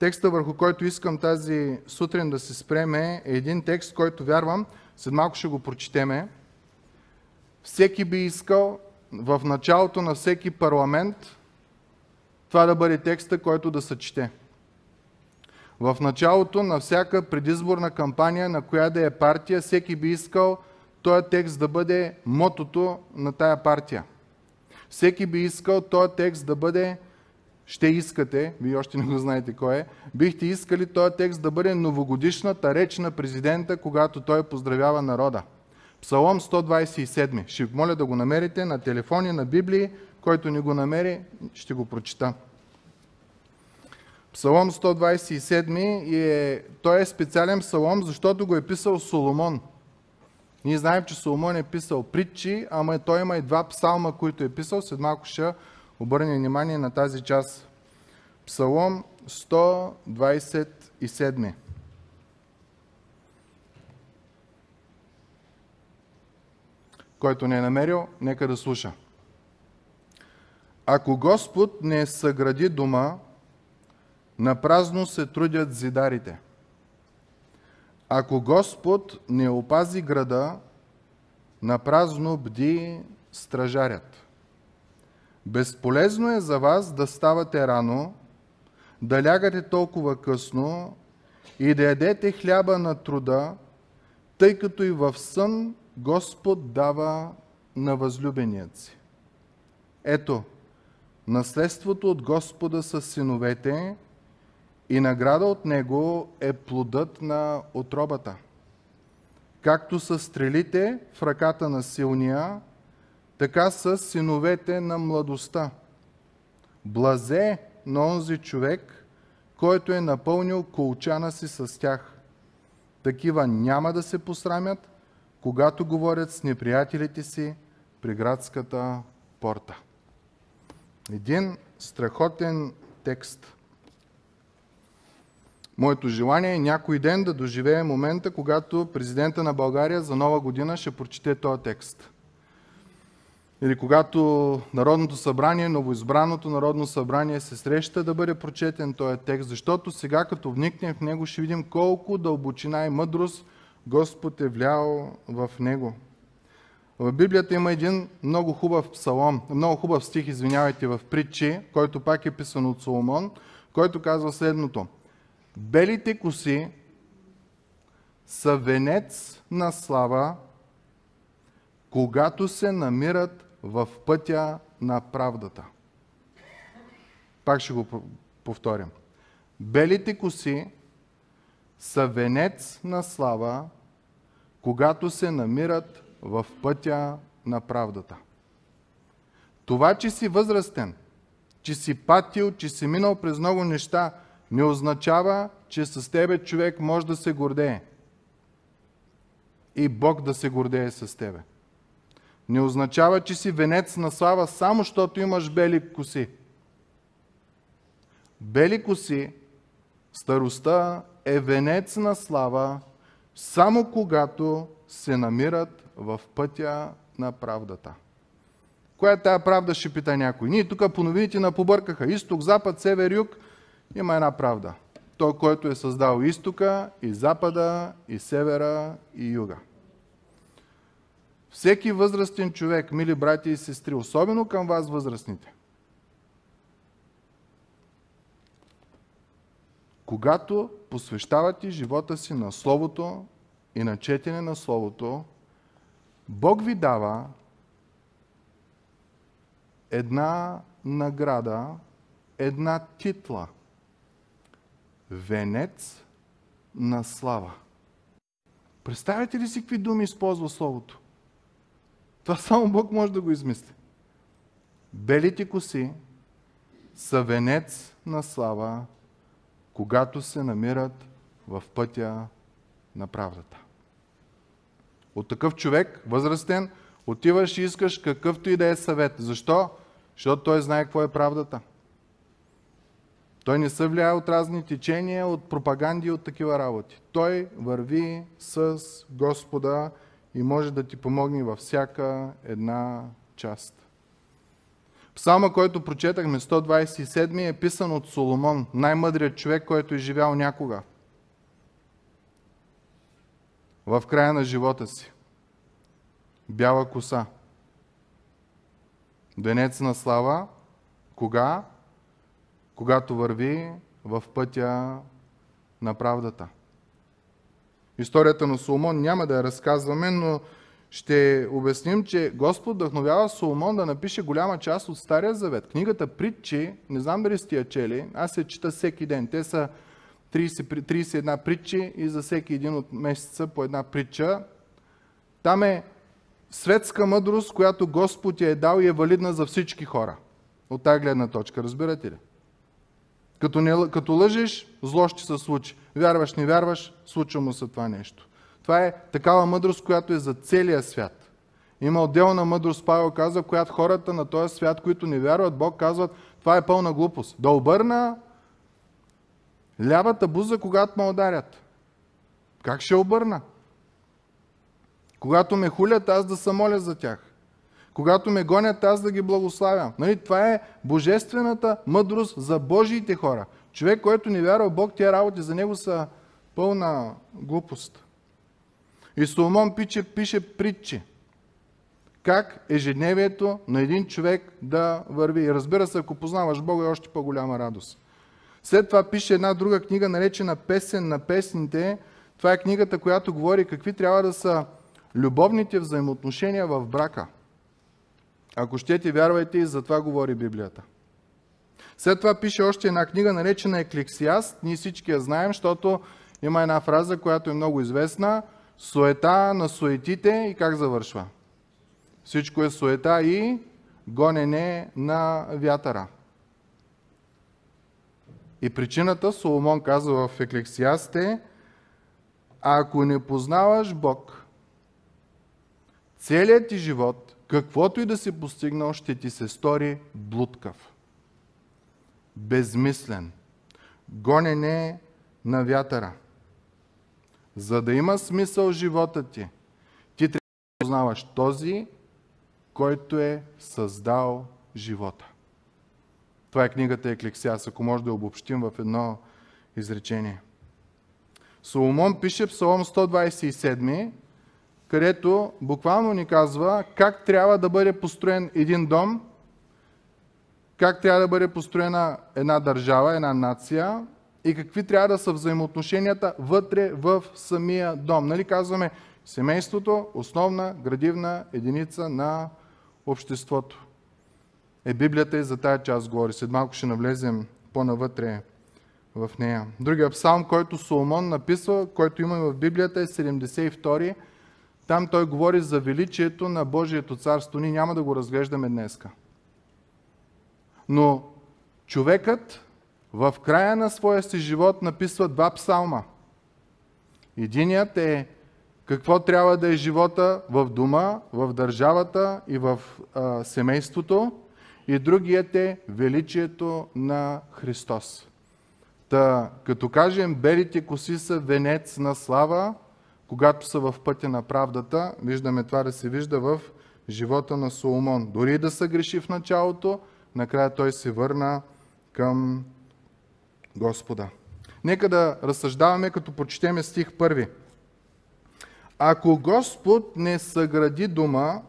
Текста, върху който искам тази сутрин да се спреме, е един текст, който вярвам, след малко ще го прочетеме. Всеки би искал в началото на всеки парламент това да бъде текста, който да се чете. В началото на всяка предизборна кампания, на коя да е партия, всеки би искал този текст да бъде мотото на тая партия. Всеки би искал този текст да бъде ще искате, вие още не го знаете кой е, бихте искали този текст да бъде новогодишната реч на президента, когато той поздравява народа. Псалом 127. Ще ви моля да го намерите на телефони, на Библии. Който не го намери, ще го прочита. Псалом 127 и е, той е специален псалом, защото го е писал Соломон. Ние знаем, че Соломон е писал притчи, ама той има и два псалма, които е писал. След малко ще обърне внимание на тази част. Псалом 127. Който не е намерил, нека да слуша. Ако Господ не съгради дома, на празно се трудят зидарите. Ако Господ не опази града, на празно бди стражарят. Безполезно е за вас да ставате рано, да лягате толкова късно и да ядете хляба на труда, тъй като и в сън Господ дава на възлюбеният си. Ето, наследството от Господа са синовете и награда от Него е плодът на отробата. Както са стрелите в ръката на силния, така са синовете на младостта. Блазе на онзи човек, който е напълнил колчана си с тях. Такива няма да се посрамят, когато говорят с неприятелите си при градската порта. Един страхотен текст. Моето желание е някой ден да доживее момента, когато президента на България за нова година ще прочете този текст. Или когато Народното събрание, новоизбраното Народно събрание се среща да бъде прочетен този текст, защото сега като вникнем в него ще видим колко дълбочина и мъдрост Господ е влял в него. В Библията има един много хубав псалом, много хубав стих, извинявайте, в притчи, който пак е писан от Соломон, който казва следното. Белите коси са венец на слава, когато се намират в пътя на правдата. Пак ще го повторям. Белите коси са венец на слава, когато се намират в пътя на правдата. Това, че си възрастен, че си патил, че си минал през много неща, не означава, че с тебе човек може да се гордее. И Бог да се гордее с тебе не означава, че си венец на слава, само защото имаш бели коси. Бели коси, старостта е венец на слава, само когато се намират в пътя на правдата. Коя е тая правда, ще пита някой. Ние тук по новините на побъркаха. Изток, запад, север, юг. Има една правда. Той, който е създал изтока, и запада, и севера, и юга. Всеки възрастен човек, мили брати и сестри, особено към вас възрастните, когато посвещавате живота си на Словото и на четене на Словото, Бог ви дава една награда, една титла. Венец на слава. Представете ли си какви думи използва Словото? Това само Бог може да го измисли. Белите коси са венец на слава, когато се намират в пътя на правдата. От такъв човек, възрастен, отиваш и искаш какъвто и да е съвет. Защо? Защото той знае какво е правдата. Той не се влияе от разни течения, от пропаганди от такива работи. Той върви с Господа и може да ти помогне във всяка една част. Псалма, който прочетахме, 127, е писан от Соломон, най-мъдрият човек, който е живял някога. В края на живота си. Бяла коса. Венец на слава. Кога? Когато върви в пътя на правдата. Историята на Соломон няма да я разказваме, но ще обясним, че Господ вдъхновява Соломон да напише голяма част от Стария Завет. Книгата Притчи, не знам дали сте я чели, аз се чита всеки ден. Те са 30, 31 притчи и за всеки един от месеца по една притча. Там е светска мъдрост, която Господ я е дал и е валидна за всички хора. От тази гледна точка, разбирате ли? Като, не, като лъжиш, зло ще се случи. Вярваш, не вярваш, случва му се това нещо. Това е такава мъдрост, която е за целия свят. Има отделна мъдрост, Павел казва, която хората на този свят, които не вярват, Бог казват, това е пълна глупост. Да обърна лявата буза, когато ме ударят. Как ще обърна? Когато ме хулят, аз да се моля за тях. Когато ме гонят, аз да ги благославям. Нали? Това е божествената мъдрост за Божиите хора. Човек, който не вярва в Бог, тия работи за него са пълна глупост. И Соломон пише, пише притчи. Как ежедневието на един човек да върви. Разбира се, ако познаваш Бога, е още по-голяма радост. След това пише една друга книга, наречена Песен на песните. Това е книгата, която говори какви трябва да са любовните взаимоотношения в брака. Ако щете, вярвайте и за това говори Библията. След това пише още една книга, наречена Еклексиаст. Ние всички я знаем, защото има една фраза, която е много известна. Суета на суетите и как завършва? Всичко е суета и гонене на вятъра. И причината, Соломон казва в Еклексиасте, ако не познаваш Бог, целият ти живот, каквото и да си постигнал, ще ти се стори блудкав, безмислен, гонене на вятъра. За да има смисъл живота ти, ти трябва да познаваш този, който е създал живота. Това е книгата Еклексиас, ако може да обобщим в едно изречение. Соломон пише Псалом 127, където буквално ни казва как трябва да бъде построен един дом, как трябва да бъде построена една държава, една нация и какви трябва да са взаимоотношенията вътре в самия дом. Нали казваме, семейството основна градивна единица на обществото. Е, Библията и за тая част говори. След малко ще навлезем по-навътре в нея. Другия псалм, който Соломон написва, който има в Библията е 72 Там той говори за величието на Божието царство. Ние няма да го разглеждаме днеска. Но човекът в края на своя си живот написва два псалма. Единият е какво трябва да е живота в дома, в държавата и в а, семейството. И другият е величието на Христос. Та, като кажем, белите коси са венец на слава, когато са в пътя на правдата, виждаме това да се вижда в живота на Соломон. Дори да са греши в началото, накрая той се върна към Господа. Нека да разсъждаваме, като прочетеме стих първи. Ако Господ не съгради дома,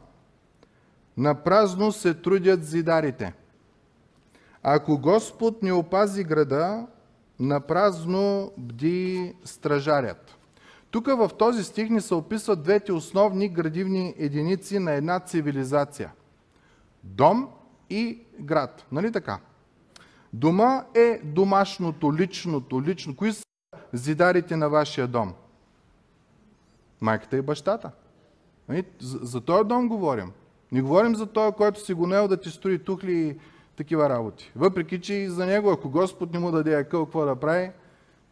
на празно се трудят зидарите. Ако Господ не опази града, на празно бди стражарят. Тук в този стих ни се описват двете основни градивни единици на една цивилизация. Дом и град. Нали така? Дома е домашното, личното, лично. Кои са зидарите на вашия дом? Майката и бащата. Нали? За, за този дом говорим. Не говорим за този, който си го наел да ти строи тухли и такива работи. Въпреки, че и за него, ако Господ не му даде акъл какво да прави,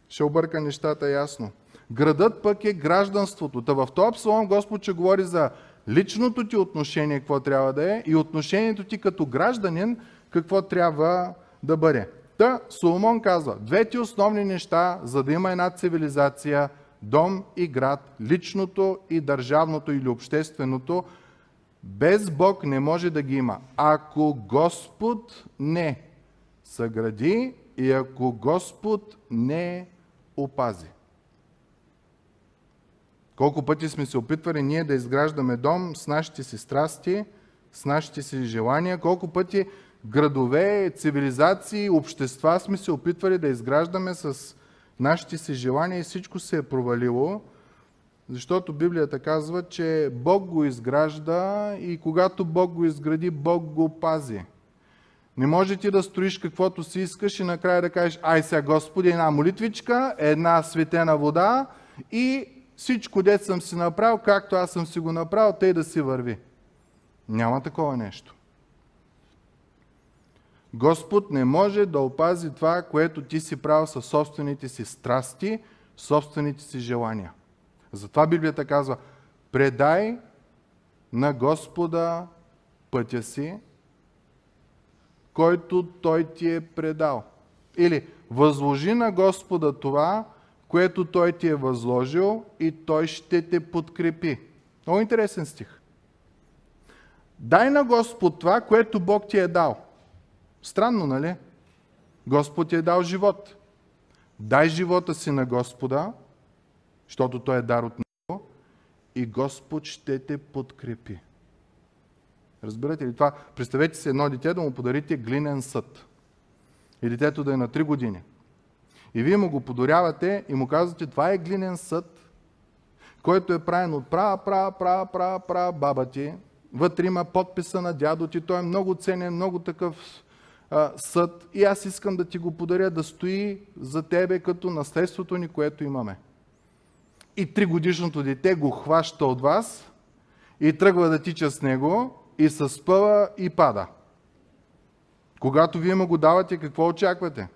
ще обърка нещата ясно. Градът пък е гражданството. Та в този псалом Господ ще говори за личното ти отношение, какво трябва да е, и отношението ти като гражданин, какво трябва да бъде. Та Соломон казва, двете основни неща, за да има една цивилизация, дом и град, личното и държавното или общественото, Без Бог не може да ги има. Ако Господ не съгради и ако Господ не опази. Колко пъти сме се опитвали ние да изграждаме дом с нашите си страсти, с нашите си желания, колко пъти градове, цивилизации, общества сме се опитвали да изграждаме с нашите си желания и всичко се е провалило, защото Библията казва, че Бог го изгражда и когато Бог го изгради, Бог го пази. Не може ти да строиш каквото си искаш и накрая да кажеш, ай сега Господи, една молитвичка, една светена вода и всичко, дет съм си направил, както аз съм си го направил, тъй да си върви. Няма такова нещо. Господ не може да опази това, което ти си правил със собствените си страсти, собствените си желания. Затова Библията казва, предай на Господа пътя си, който Той ти е предал. Или възложи на Господа това, което Той ти е възложил и Той ще те подкрепи. Много интересен стих. Дай на Господ това, което Бог ти е дал. Странно, нали? Господ ти е дал живот. Дай живота си на Господа, защото Той е дар от Него, и Господ ще те подкрепи. Разбирате ли това? Представете си едно дете да му подарите глинен съд. И детето да е на 3 години. И вие му го подарявате и му казвате, това е глинен съд, който е правен от пра, пра, пра, пра, пра, баба ти. Вътре има подписа на дядо ти. Той е много ценен, много такъв а, съд. И аз искам да ти го подаря да стои за тебе като наследството ни, което имаме. И тригодишното дете го хваща от вас и тръгва да тича с него и се спъва и пада. Когато вие му го давате, какво очаквате?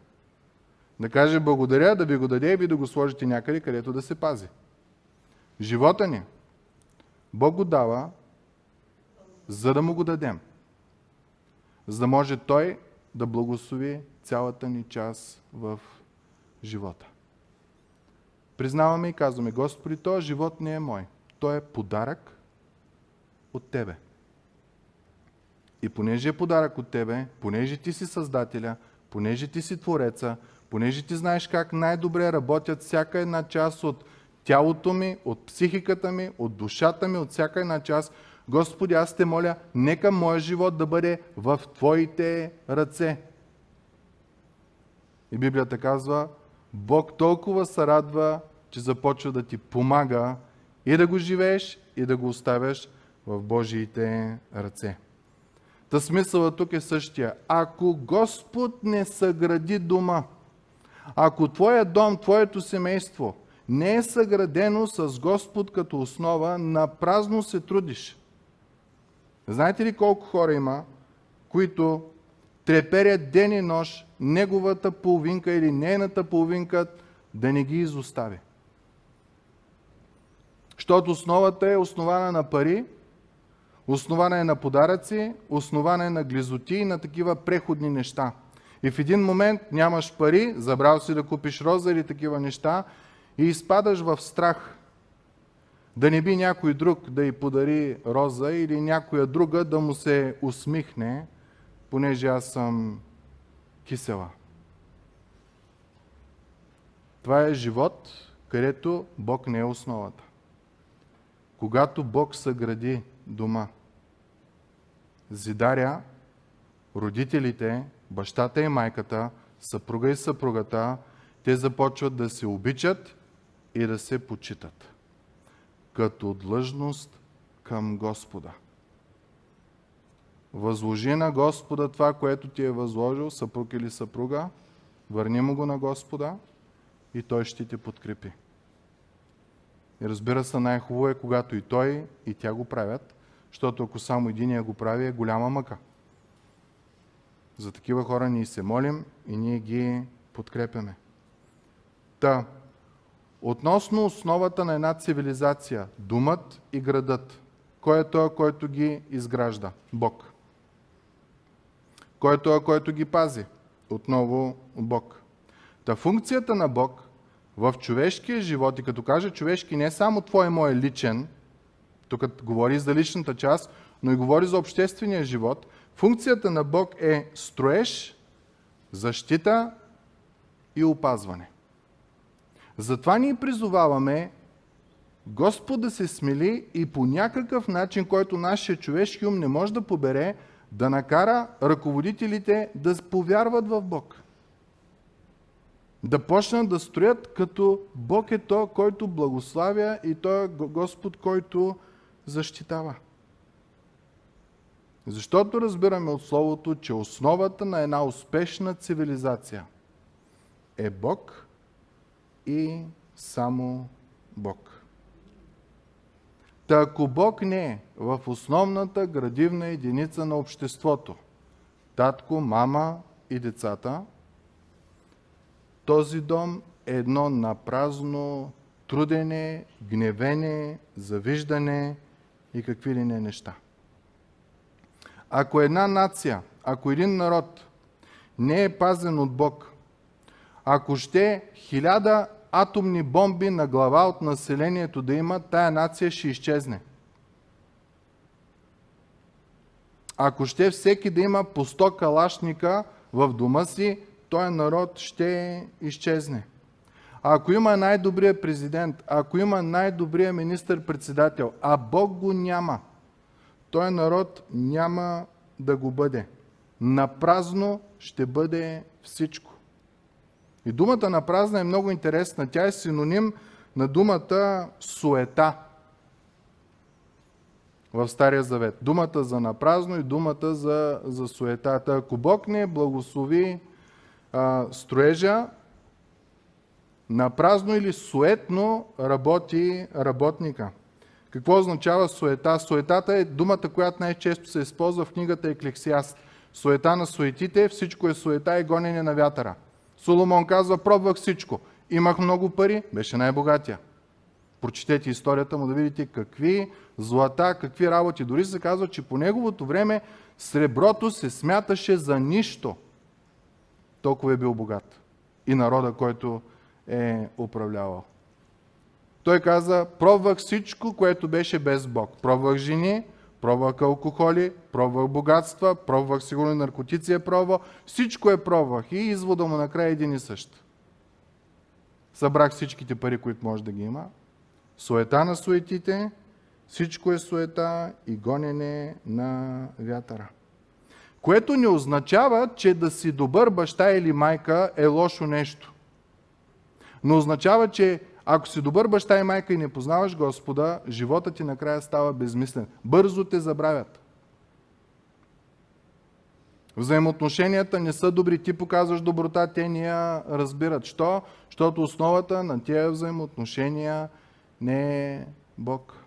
Да каже благодаря, да ви го даде и ви да го сложите някъде, където да се пази. Живота ни, Бог го дава, за да му го дадем. За да може Той да благослови цялата ни част в живота. Признаваме и казваме, Господи, този живот не е мой. Той е подарък от Тебе. И понеже е подарък от Тебе, понеже Ти си Създателя, понеже Ти си Твореца, понеже Ти знаеш как най-добре работят всяка една част от тялото ми, от психиката ми, от душата ми, от всяка една част, Господи, аз те моля, нека моят живот да бъде в Твоите ръце. И Библията казва, Бог толкова се радва, че започва да ти помага и да го живееш, и да го оставяш в Божиите ръце. Та смисъла тук е същия. Ако Господ не съгради дома, ако твоя дом, твоето семейство не е съградено с Господ като основа, на празно се трудиш. Знаете ли колко хора има, които треперят ден и нощ неговата половинка или нейната половинка да не ги изостави? Защото основата е основана на пари, основана е на подаръци, основана е на глизоти и на такива преходни неща. И в един момент нямаш пари, забрал си да купиш роза или такива неща и изпадаш в страх да не би някой друг да й подари роза или някоя друга да му се усмихне, понеже аз съм кисела. Това е живот, където Бог не е основата. Когато Бог съгради дома, зидаря, родителите, бащата и майката, съпруга и съпругата, те започват да се обичат и да се почитат. Като длъжност към Господа. Възложи на Господа това, което ти е възложил, съпруг или съпруга, върни му го на Господа и Той ще те подкрепи. И разбира се, най-хубаво е, когато и той, и тя го правят, защото ако само един я го прави, е голяма мъка. За такива хора ние се молим и ние ги подкрепяме. Та, относно основата на една цивилизация, думът и градът, кой е той, който ги изгражда? Бог. Кой е той, който ги пази? Отново Бог. Та функцията на Бог в човешкия живот, и като кажа човешки, не е само твой мой личен, тук говори за личната част, но и говори за обществения живот, функцията на Бог е строеж, защита и опазване. Затова ние призоваваме Господ да се смели и по някакъв начин, който нашия човешки ум не може да побере, да накара ръководителите да повярват в Бог. Да почнат да строят като Бог е то, който благославя и Той е Господ, който защитава. Защото разбираме от Словото, че основата на една успешна цивилизация е Бог и само Бог. Та ако Бог не е в основната градивна единица на обществото, татко, мама и децата, този дом е едно напразно трудене, гневене, завиждане и какви ли не неща. Ако една нация, ако един народ не е пазен от Бог, ако ще хиляда атомни бомби на глава от населението да има, тая нация ще изчезне. Ако ще всеки да има по 100 калашника в дома си, този народ ще изчезне. Ако има най-добрия президент, ако има най-добрия министър-председател, а Бог го няма, този народ няма да го бъде. Напразно ще бъде всичко. И думата на празна е много интересна. Тя е синоним на думата суета в Стария Завет. Думата за напразно и думата за, за суетата. Ако Бог не благослови а, строежа, напразно или суетно работи работника. Какво означава суета? Суетата е думата, която най-често се използва в книгата Еклексиаст. Суета на суетите, всичко е суета и гонене на вятъра. Соломон казва, пробвах всичко. Имах много пари, беше най-богатия. Прочетете историята му да видите какви злата, какви работи. Дори се казва, че по неговото време среброто се смяташе за нищо. Толкова е бил богат. И народа, който е управлявал. Той каза, пробвах всичко, което беше без Бог. Пробвах жени, Пробвах алкохоли, пробвах богатства, пробвах сигурно наркотици е пробвал. Всичко е пробвах и извода му накрая е един и същ. Събрах всичките пари, които може да ги има. Суета на суетите, всичко е суета и гонене на вятъра. Което не означава, че да си добър баща или майка е лошо нещо. Но означава, че ако си добър баща и майка и не познаваш Господа, живота ти накрая става безмислен. Бързо те забравят. Взаимоотношенията не са добри. Ти показваш доброта, те ни я разбират. Що? Защото основата на тия взаимоотношения не е Бог.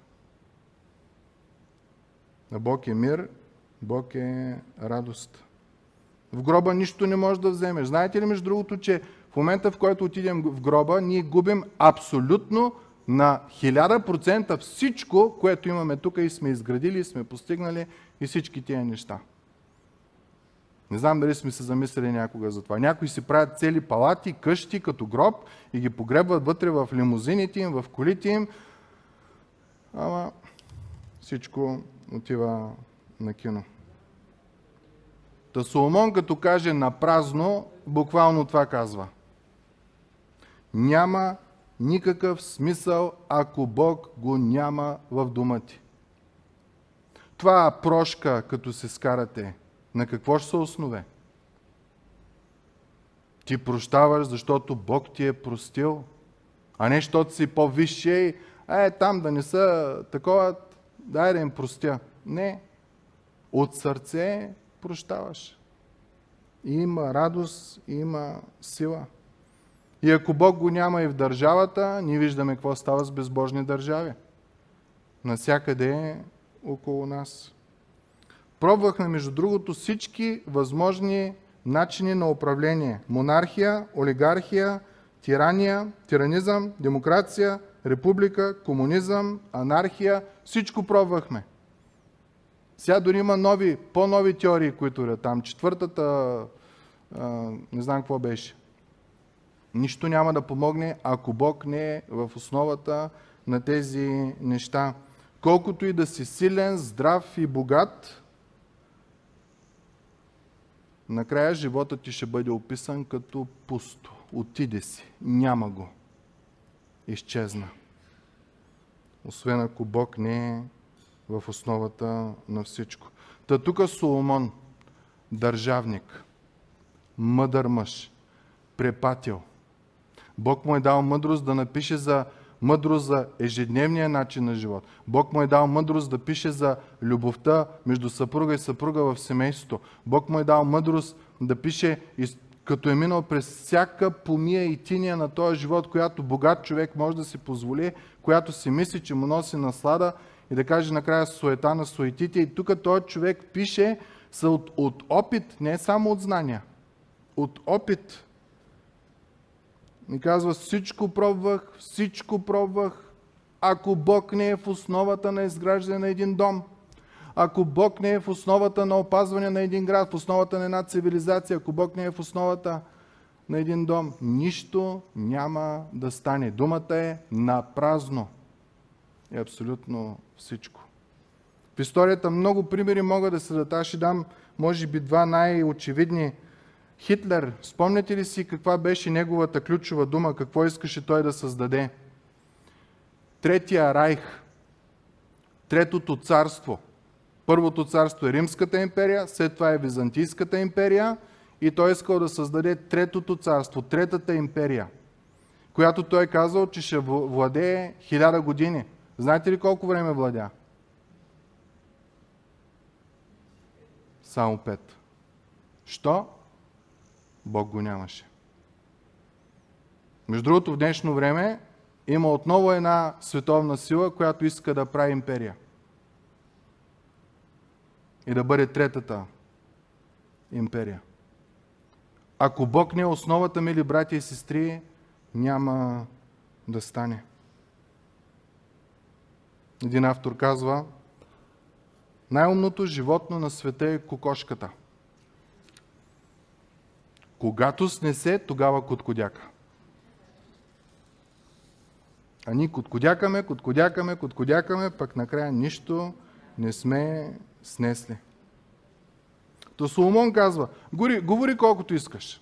На Бог е мир, Бог е радост. В гроба нищо не можеш да вземеш. Знаете ли, между другото, че в момента, в който отидем в гроба, ние губим абсолютно на 1000% всичко, което имаме тук и сме изградили, и сме постигнали и всички тия неща. Не знам дали сме се замислили някога за това. Някои си правят цели палати, къщи като гроб и ги погребват вътре в лимузините им, в колите им. Ама всичко отива на кино. Та Соломон като каже на празно, буквално това казва. Няма никакъв смисъл, ако Бог го няма в дома ти. Това прошка, като се скарате, на какво ще се основе? Ти прощаваш, защото Бог ти е простил, а не защото си по-висше и е, там да не са такова, дай да им простя. Не. От сърце прощаваш. Има радост, и има сила. И ако Бог го няма и в държавата, ние виждаме какво става с безбожни държави. Насякъде е около нас. Пробвахме, между другото, всички възможни начини на управление. Монархия, олигархия, тирания, тиранизъм, демокрация, република, комунизъм, анархия. Всичко пробвахме. Сега дори има нови, по-нови теории, които е там. Четвъртата, не знам какво беше. Нищо няма да помогне, ако Бог не е в основата на тези неща. колкото и да си силен, здрав и богат, накрая живота ти ще бъде описан като пусто. Отиде си. Няма го. Изчезна. Освен ако Бог не е в основата на всичко. Та тук Соломон, държавник, мъдър мъж, препатил. Бог му е дал мъдрост да напише за мъдрост за ежедневния начин на живот. Бог му е дал мъдрост да пише за любовта между съпруга и съпруга в семейството. Бог му е дал мъдрост да пише, като е минал през всяка помия и тиния на този живот, която богат човек може да си позволи, която си мисли, че му носи наслада и да каже накрая суета на суетите. И тук този човек пише са от, от опит, не само от знания. От опит. И казва, всичко пробвах, всичко пробвах. Ако Бог не е в основата на изграждане на един дом, ако Бог не е в основата на опазване на един град, в основата на една цивилизация, ако Бог не е в основата на един дом, нищо няма да стане. Думата е на празно. Е абсолютно всичко. В историята много примери могат да се дадат. Аз ще дам, може би, два най-очевидни. Хитлер, спомняте ли си каква беше неговата ключова дума, какво искаше той да създаде? Третия райх, третото царство. Първото царство е Римската империя, след това е Византийската империя и той искал да създаде третото царство, третата империя, която той е казал, че ще владее хиляда години. Знаете ли колко време владя? Само пет. Що? Бог го нямаше. Между другото, в днешно време има отново една световна сила, която иска да прави империя. И да бъде третата империя. Ако Бог не е основата, мили брати и сестри, няма да стане. Един автор казва, най-умното животно на света е кокошката. Когато снесе, тогава коткодяка. А ние коткодякаме, коткодякаме, коткодякаме, пък накрая нищо не сме снесли. То Соломон казва, говори, говори колкото искаш.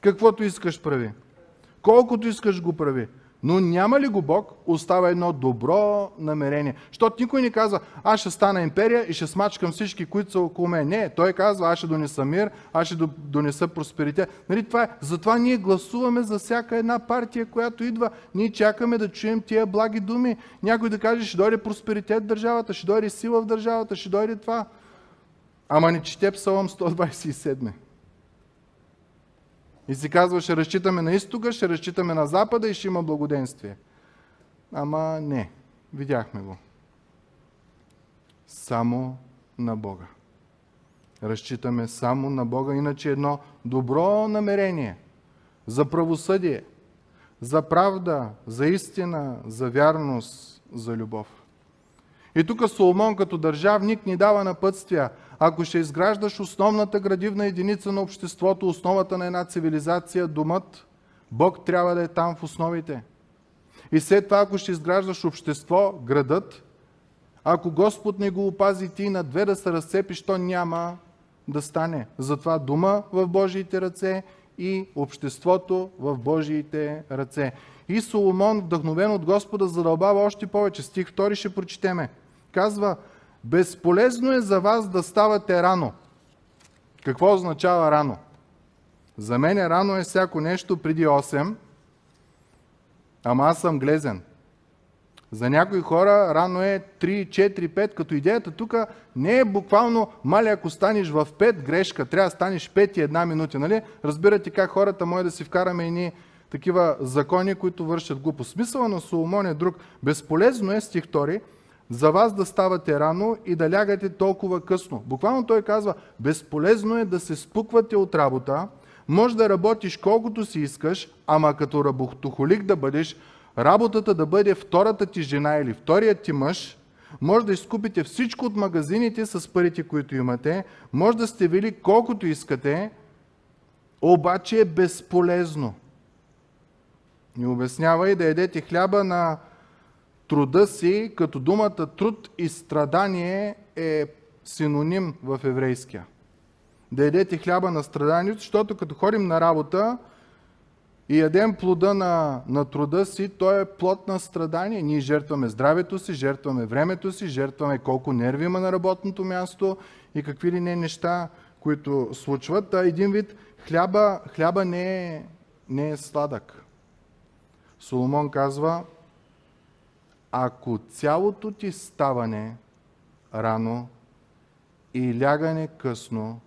Каквото искаш прави. Колкото искаш го прави. Но няма ли го Бог, остава едно добро намерение. Защото никой не казва, аз ще стана империя и ще смачкам всички, които са около мен. Не, той казва, аз ще донеса мир, аз ще донеса просперитет. Нали, това е. Затова ние гласуваме за всяка една партия, която идва. Ние чакаме да чуем тия благи думи. Някой да каже, ще дойде просперитет в държавата, ще дойде сила в държавата, ще дойде това. Ама не чете Псалом 127. И си казва, ще разчитаме на изтога, ще разчитаме на запада и ще има благоденствие. Ама не, видяхме го. Само на Бога. Разчитаме само на Бога, иначе едно добро намерение за правосъдие, за правда, за истина, за вярност, за любов. И тук Соломон като държавник ни дава напътствия – ако ще изграждаш основната градивна единица на обществото, основата на една цивилизация, думът, Бог трябва да е там в основите. И след това, ако ще изграждаш общество, градът, ако Господ не го опази ти на две да се разцепиш, то няма да стане. Затова дума в Божиите ръце и обществото в Божиите ръце. И Соломон, вдъхновен от Господа, задълбава още повече. Стих 2 ще прочетеме. Казва, Безполезно е за вас да ставате рано. Какво означава рано? За мен рано е всяко нещо преди 8, ама аз съм глезен. За някои хора рано е 3, 4, 5, като идеята тук не е буквално, мали ако станеш в 5, грешка, трябва да станеш 5 и една минути, нали? Разбирате как хората може да си вкараме едни такива закони, които вършат глупост. Смисъла на Соломон е друг. Безполезно е, стих 2, за вас да ставате рано и да лягате толкова късно. Буквално той казва, безполезно е да се спуквате от работа, може да работиш колкото си искаш, ама като работохолик да бъдеш, работата да бъде втората ти жена или вторият ти мъж, може да изкупите всичко от магазините с парите, които имате, може да сте вили колкото искате, обаче е безполезно. Ни обяснява и да едете хляба на труда си, като думата труд и страдание е синоним в еврейския. Да ядете хляба на страданието, защото като ходим на работа и ядем плода на, на труда си, той е плод на страдание. Ние жертваме здравето си, жертваме времето си, жертваме колко нерви има на работното място и какви ли не неща, които случват. А един вид хляба, хляба не, е, не е сладък. Соломон казва, ако цялото ти ставане рано и лягане късно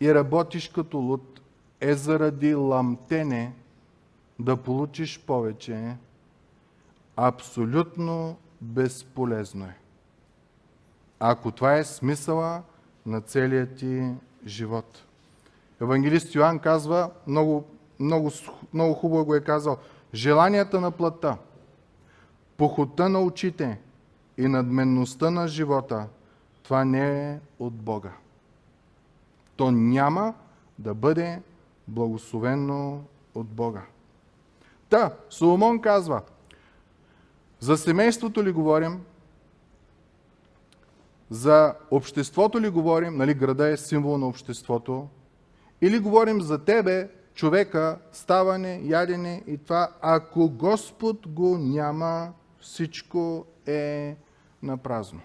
и работиш като луд е заради ламтене да получиш повече, абсолютно безполезно е. Ако това е смисъла на целия ти живот. Евангелист Йоанн казва, много, много, много хубаво го е казал, желанията на плътта, похота на очите и надменността на живота, това не е от Бога. То няма да бъде благословено от Бога. Та, Соломон казва, за семейството ли говорим, за обществото ли говорим, нали града е символ на обществото, или говорим за тебе, човека, ставане, ядене и това, ако Господ го няма, всичко е на празно.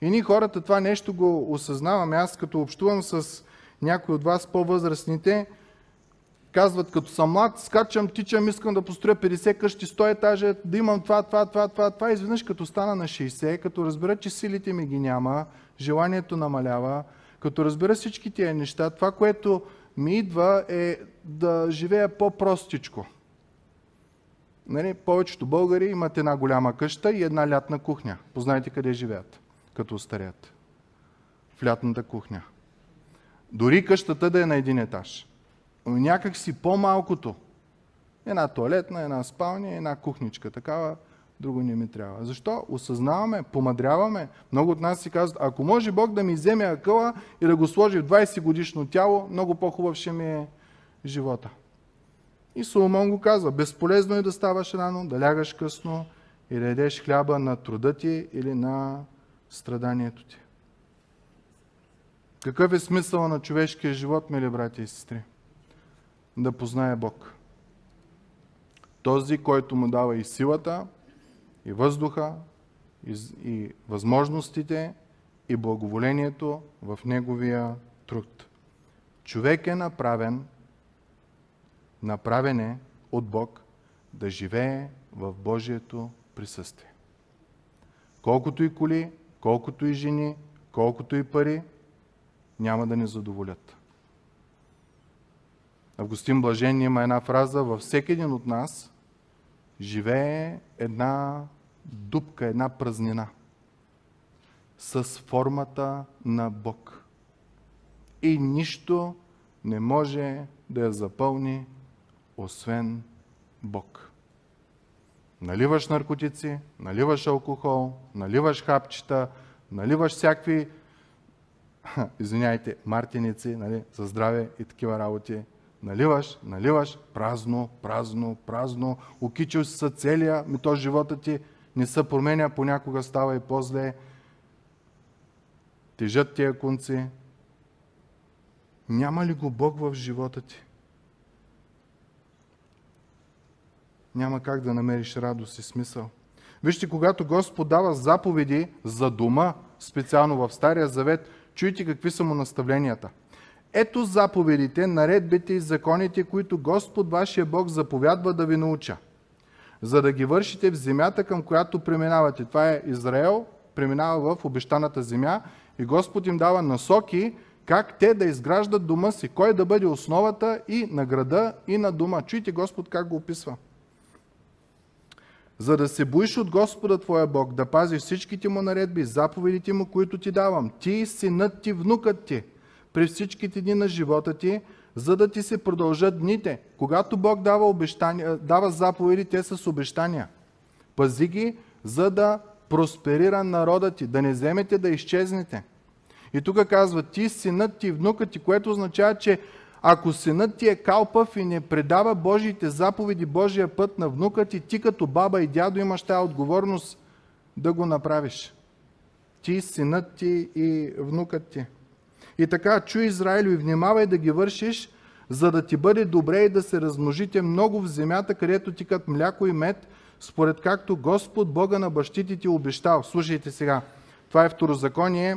И ние хората това нещо го осъзнаваме. Аз като общувам с някои от вас по-възрастните, казват, като съм млад, скачам, тичам, искам да построя 50 къщи, 100 етажа, да имам това, това, това, това, това. Изведнъж като стана на 60, като разбера, че силите ми ги няма, желанието намалява, като разбера всички тия неща, това, което ми идва е да живея по-простичко. Нали, повечето българи имат една голяма къща и една лятна кухня. Познайте къде живеят, като старят. В лятната кухня. Дори къщата да е на един етаж. Но някак си по-малкото. Една туалетна, една спалня, една кухничка. Такава друго не ми трябва. Защо? Осъзнаваме, помадряваме. Много от нас си казват, ако може Бог да ми вземе акъла и да го сложи в 20 годишно тяло, много по-хубав ще ми е живота. И Соломон го казва, безполезно е да ставаш рано, да лягаш късно и да едеш хляба на труда ти или на страданието ти. Какъв е смисъл на човешкия живот, мили брати и сестри? Да познае Бог. Този, който му дава и силата, и въздуха, и, и възможностите, и благоволението в неговия труд. Човек е направен, направен е от Бог да живее в Божието присъствие. Колкото и коли, колкото и жени, колкото и пари, няма да ни задоволят. Августин Блажен има една фраза, във всеки един от нас живее една дупка, една празнина с формата на Бог. И нищо не може да я запълни, освен Бог. Наливаш наркотици, наливаш алкохол, наливаш хапчета, наливаш всякакви, извиняйте, мартиници, нали, за здраве и такива работи. Наливаш, наливаш, празно, празно, празно, окичил си са целия, ми то живота ти не се променя, понякога става и по-зле. Тежат тия конци. Няма ли го Бог в живота ти? Няма как да намериш радост и смисъл. Вижте, когато Господ дава заповеди за дома, специално в Стария Завет, чуйте какви са му наставленията. Ето заповедите, наредбите и законите, които Господ вашия Бог заповядва да ви науча – за да ги вършите в земята, към която преминавате. Това е Израел, преминава в обещаната земя и Господ им дава насоки как те да изграждат дома си, кой да бъде основата и на града, и на дома. Чуйте Господ как го описва. За да се боиш от Господа Твоя Бог, да пазиш всичките му наредби, заповедите му, които ти давам, ти, синът ти, внукът ти, при всичките дни на живота ти, за да ти се продължат дните. Когато Бог дава, обещания, дава заповеди, те са с обещания. Пази ги, за да просперира народа ти, да не вземете да изчезнете. И тук казва, ти, синът ти, внукът ти, което означава, че Ако синът ти е калпав и не предава Божиите заповеди, Божия път на внука ти, ти като баба и дядо имаш тази отговорност да го направиш. Ти, синът ти и внукът ти. И така, чуй Израил и внимавай да ги вършиш, за да ти бъде добре и да се размножите много в земята, където тикат мляко и мед, според както Господ Бога на бащите ти обещал. Слушайте сега, това е второзаконие,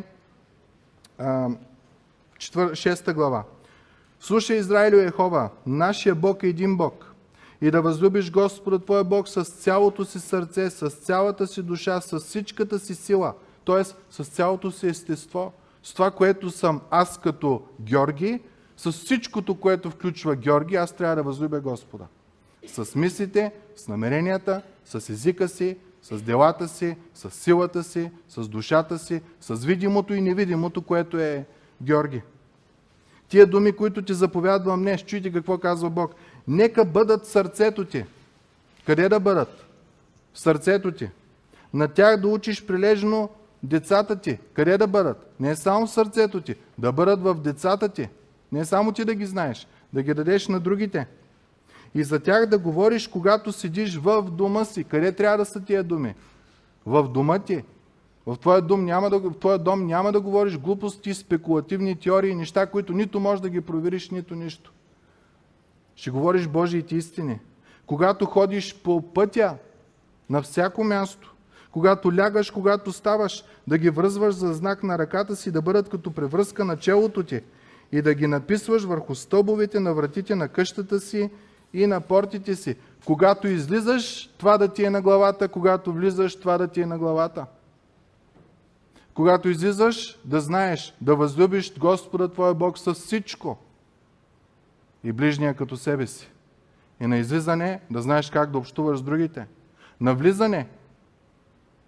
6 глава. Слушай, Израилю Ехова, нашия Бог е един Бог. И да възлюбиш Господа Твоя Бог с цялото си сърце, с цялата си душа, с всичката си сила, т.е. с цялото си естество, с това, което съм аз като Георги, с всичкото, което включва Георги, аз трябва да възлюбя Господа. С мислите, с намеренията, с езика си, с делата си, с силата си, с душата си, с видимото и невидимото, което е Георги. Тия думи, които ти заповядвам днес, чуйте какво казва Бог. Нека бъдат сърцето ти. Къде да бъдат? В сърцето ти. На тях да учиш прилежно децата ти. Къде да бъдат? Не само в сърцето ти, да бъдат в децата ти. Не само ти да ги знаеш, да ги дадеш на другите. И за тях да говориш, когато седиш в дома си. Къде трябва да са тия думи? В дома ти. В твоя дом няма да, в твоя дом няма да говориш глупости, спекулативни теории, неща, които нито можеш да ги провериш, нито нищо. Ще говориш Божиите истини. Когато ходиш по пътя, на всяко място, когато лягаш, когато ставаш, да ги връзваш за знак на ръката си, да бъдат като превръзка на челото ти и да ги написваш върху стълбовете на вратите на къщата си и на портите си. Когато излизаш, това да ти е на главата, когато влизаш, това да ти е на главата. Когато излизаш, да знаеш, да възлюбиш Господа Твоя Бог с всичко и ближния като себе си. И на излизане да знаеш как да общуваш с другите. На влизане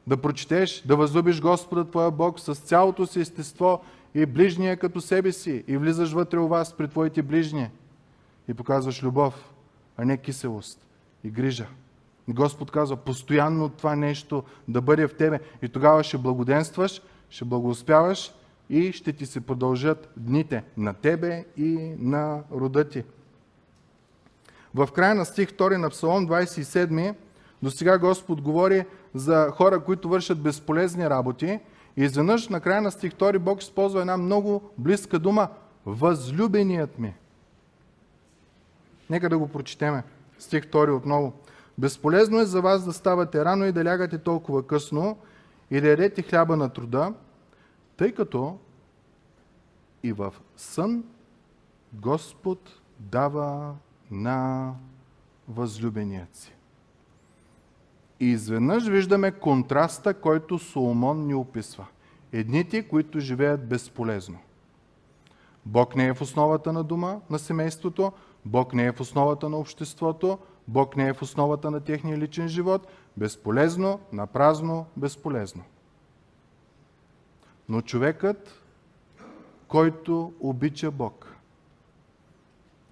да прочетеш, да възлюбиш Господа Твоя Бог с цялото си естество и ближния като себе си и влизаш вътре у вас при Твоите ближни и показваш любов, а не киселост и грижа. И Господ казва, постоянно това нещо да бъде в тебе и тогава ще благоденстваш, ще благоуспяваш и ще ти се продължат дните на тебе и на рода ти. В края на стих 2 на Псалом 27 до сега Господ говори за хора, които вършат безполезни работи и изведнъж на края на стих 2 Бог използва една много близка дума – възлюбеният ми. Нека да го прочетеме. Стих 2 отново. Безполезно е за вас да ставате рано и да лягате толкова късно и да ядете хляба на труда, тъй като и в сън Господ дава на възлюбеният си. И изведнъж виждаме контраста, който Соломон ни описва. Едните, които живеят безполезно. Бог не е в основата на дома, на семейството, Бог не е в основата на обществото, Бог не е в основата на техния личен живот. Безполезно, напразно, безполезно. Но човекът, който обича Бог,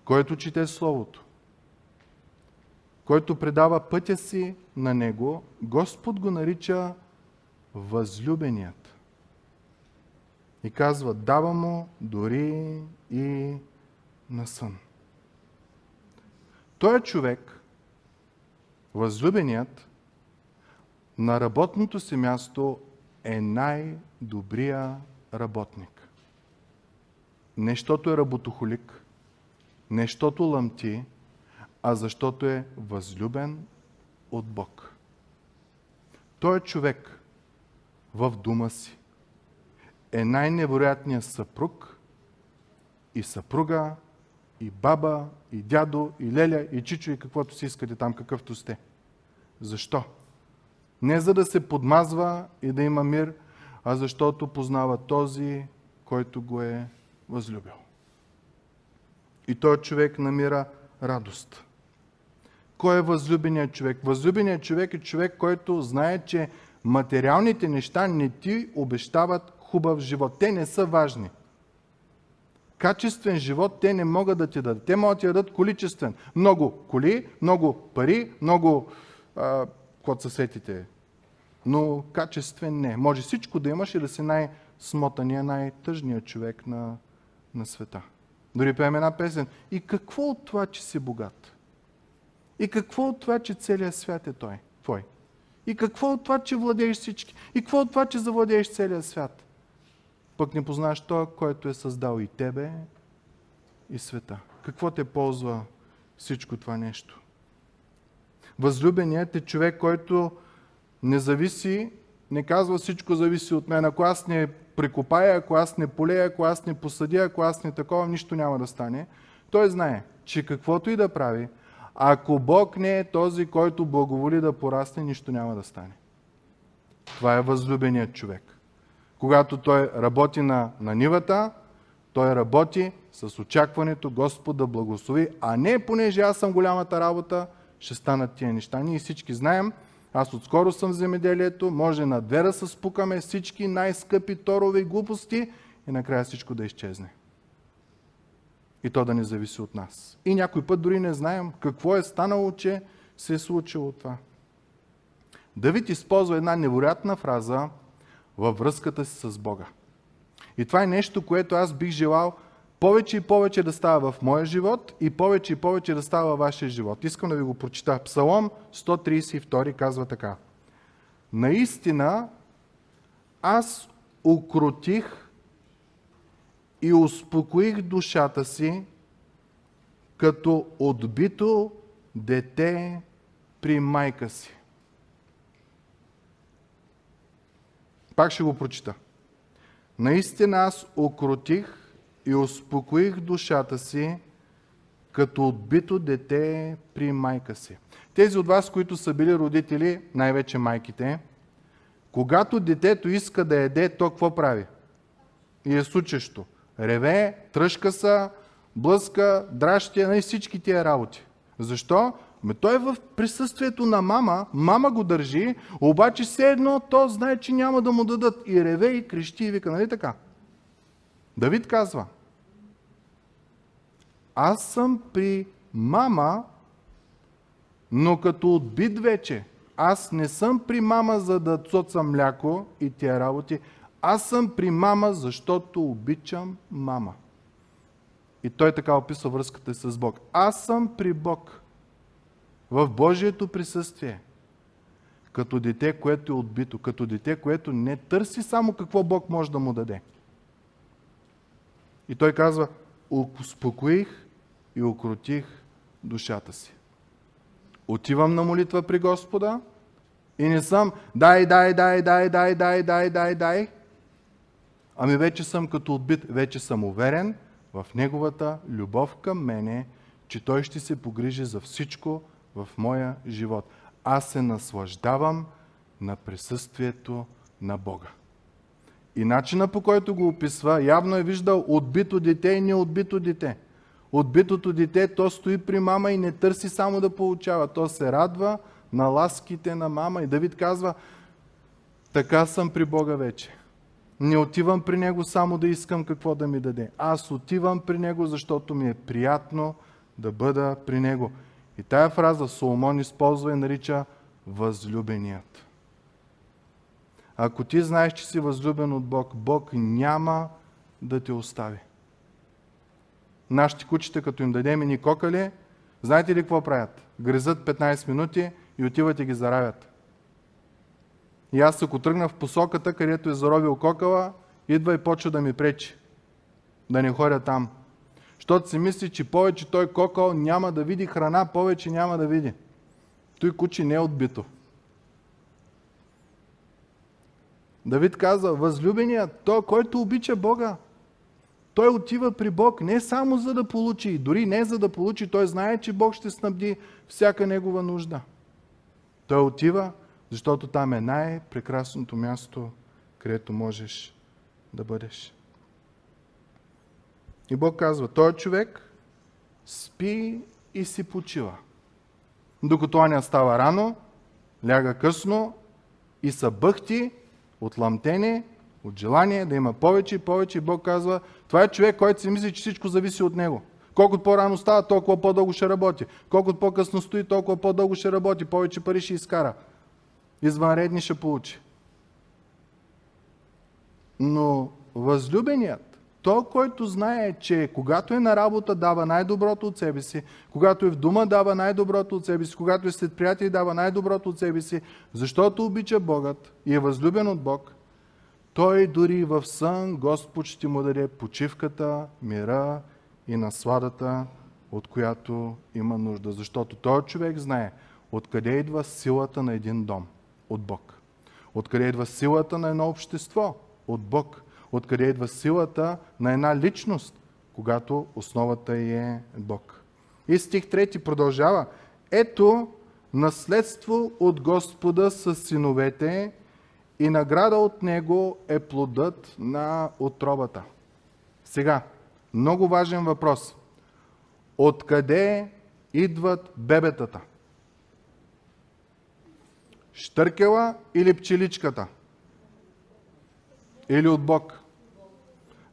който чете Словото, който предава пътя си на Него, Господ го нарича възлюбеният. И казва, дава му дори и на сън. Той е човек, възлюбеният, на работното си място е най-добрия работник. Нещото е работохолик, нещото лъмти, а защото е възлюбен от Бог. Той е човек в дома си. Е най-невероятният съпруг и съпруга, и баба, и дядо, и леля, и чичо, и каквото си искате там, какъвто сте. Защо? Не за да се подмазва и да има мир, а защото познава този, който го е възлюбил. И той човек намира радост. Кой е възлюбеният човек? Възлюбеният човек е човек, който знае, че материалните неща не ти обещават хубав живот. Те не са важни. Качествен живот те не могат да ти дадат. Те могат да ти дадат количествен. Много коли, много пари, много а, код сетите. Но качествен не. Може всичко да имаш и да си най-смотания, най-тъжният човек на, на света. Дори пеем една песен. И какво от това, че си богат? И какво от това, че целият свят е той, твой? И какво от това, че владееш всички? И какво от това, че завладееш целия свят? Пък не познаваш той, който е създал и тебе, и света. Какво те ползва всичко това нещо? Възлюбеният е човек, който не зависи, не казва всичко зависи от мен. Ако аз не прекопая, ако аз не полея, ако аз не посъдя, ако аз не такова, нищо няма да стане. Той знае, че каквото и да прави, ако Бог не е този, който благоволи да порасне, нищо няма да стане. Това е възлюбеният човек. Когато той работи на, на нивата, той работи с очакването Господ да благослови, а не понеже аз съм голямата работа, ще станат тия неща. Ние всички знаем, аз отскоро съм в земеделието, може на две да се спукаме всички най-скъпи торове глупости и накрая всичко да изчезне. И то да не зависи от нас. И някой път дори не знаем какво е станало, че се е случило това. Давид използва една невероятна фраза във връзката си с Бога. И това е нещо, което аз бих желал повече и повече да става в моя живот и повече и повече да става във вашия живот. Искам да ви го прочита. Псалом 132 казва така. Наистина аз укротих и успокоих душата си, като отбито дете при майка си. Пак ще го прочита. Наистина аз укротих и успокоих душата си, като отбито дете при майка си. Тези от вас, които са били родители, най-вече майките, когато детето иска да еде, то какво прави? И е сучещо. Реве, тръжка са, блъска, дращия, най- всички тия работи. Защо? Ме той е в присъствието на мама, мама го държи, обаче все едно то знае, че няма да му дадат. И реве, и крещи, и вика, нали така? Давид казва, аз съм при мама, но като отбит вече. Аз не съм при мама, за да цоца мляко и тия работи. Аз съм при мама, защото обичам мама. И той така описва връзката с Бог. Аз съм при Бог. В Божието присъствие. Като дете, което е отбито. Като дете, което не търси само какво Бог може да му даде. И той казва, успокоих и укротих душата си. Отивам на молитва при Господа и не съм дай, дай, дай, дай, дай, дай, дай, дай, дай. Ами вече съм като отбит, вече съм уверен в Неговата любов към мене, че Той ще се погрижи за всичко в моя живот. Аз се наслаждавам на присъствието на Бога. И начина по който го описва, явно е виждал отбито дете и неотбито дете. Отбитото дете, то стои при мама и не търси само да получава. То се радва на ласките на мама. И Давид казва, така съм при Бога вече. Не отивам при Него само да искам какво да ми даде. Аз отивам при Него, защото ми е приятно да бъда при Него. И тая фраза Соломон използва и нарича възлюбеният. Ако ти знаеш, че си възлюбен от Бог, Бог няма да те остави. Нашите кучета, като им дадем и ни кокали, знаете ли какво правят? Гризат 15 минути и отиват и ги заравят. И аз ако тръгна в посоката, където е заровил кокала, идва и почва да ми пречи. Да не ходя там. Щото си мисли, че повече той кокал няма да види храна, повече няма да види. Той куче не е отбито. Давид каза, възлюбеният, той, който обича Бога, той отива при Бог не само за да получи, дори не за да получи, той знае, че Бог ще снабди всяка негова нужда. Той отива, защото там е най-прекрасното място, където можеш да бъдеш. И Бог казва, той човек спи и си почива. Докато Аня става рано, ляга късно и са бъхти от ламтене, от желание да има повече и повече. И Бог казва, това е човек, който си мисли, че всичко зависи от него. Колкото по-рано става, толкова по-дълго ще работи. Колкото по-късно стои, толкова по-дълго ще работи. Повече пари ще изкара. Извънредни ще получи. Но възлюбеният, То, който знае, че когато е на работа, дава най-доброто от себе си, когато е в дома, дава най-доброто от себе си, когато е след приятели, дава най-доброто от себе си, защото обича Богът и е възлюбен от Бог, той дори в сън Господ ще му даде почивката, мира и насладата, от която има нужда. Защото този човек знае откъде идва силата на един дом. От Бог. Откъде идва силата на едно общество. От Бог откъде идва силата на една личност, когато основата е Бог. И стих 3 продължава. Ето наследство от Господа с синовете и награда от Него е плодът на отробата. Сега, много важен въпрос. Откъде идват бебетата? Штъркела или пчеличката? Или от Бог?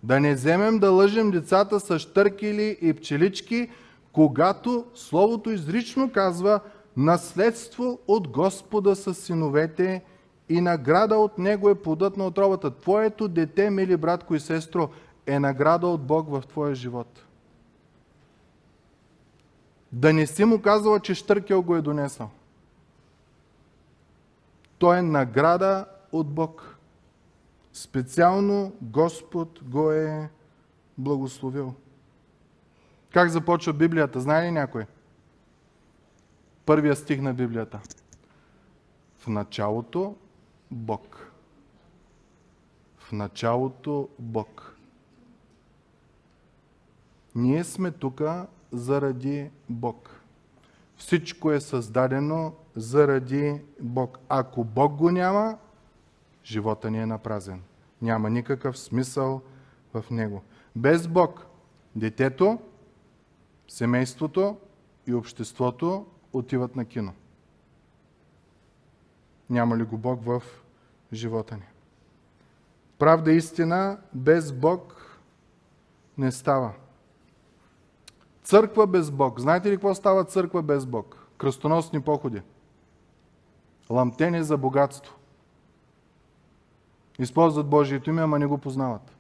Да не вземем да лъжем децата с штъркели и пчелички, когато Словото изрично казва наследство от Господа с синовете и награда от Него е плодът на отровата. Твоето дете, мили братко и сестро, е награда от Бог в твоя живот. Да не си му казала, че Штъркел го е донесъл. Той е награда от Бог. Специално Господ го е благословил. Как започва Библията? Знае ли някой? Първия стих на Библията. В началото Бог. В началото Бог. Ние сме тук заради Бог. Всичко е създадено заради Бог. Ако Бог го няма, живота ни е напразен. Няма никакъв смисъл в него. Без Бог, детето, семейството и обществото отиват на кино. Няма ли го Бог в живота ни? Правда истина, без Бог не става. Църква без Бог. Знаете ли какво става църква без Бог? Кръстоносни походи. Ламтени за богатство. Използват Божието име, ама не го познават.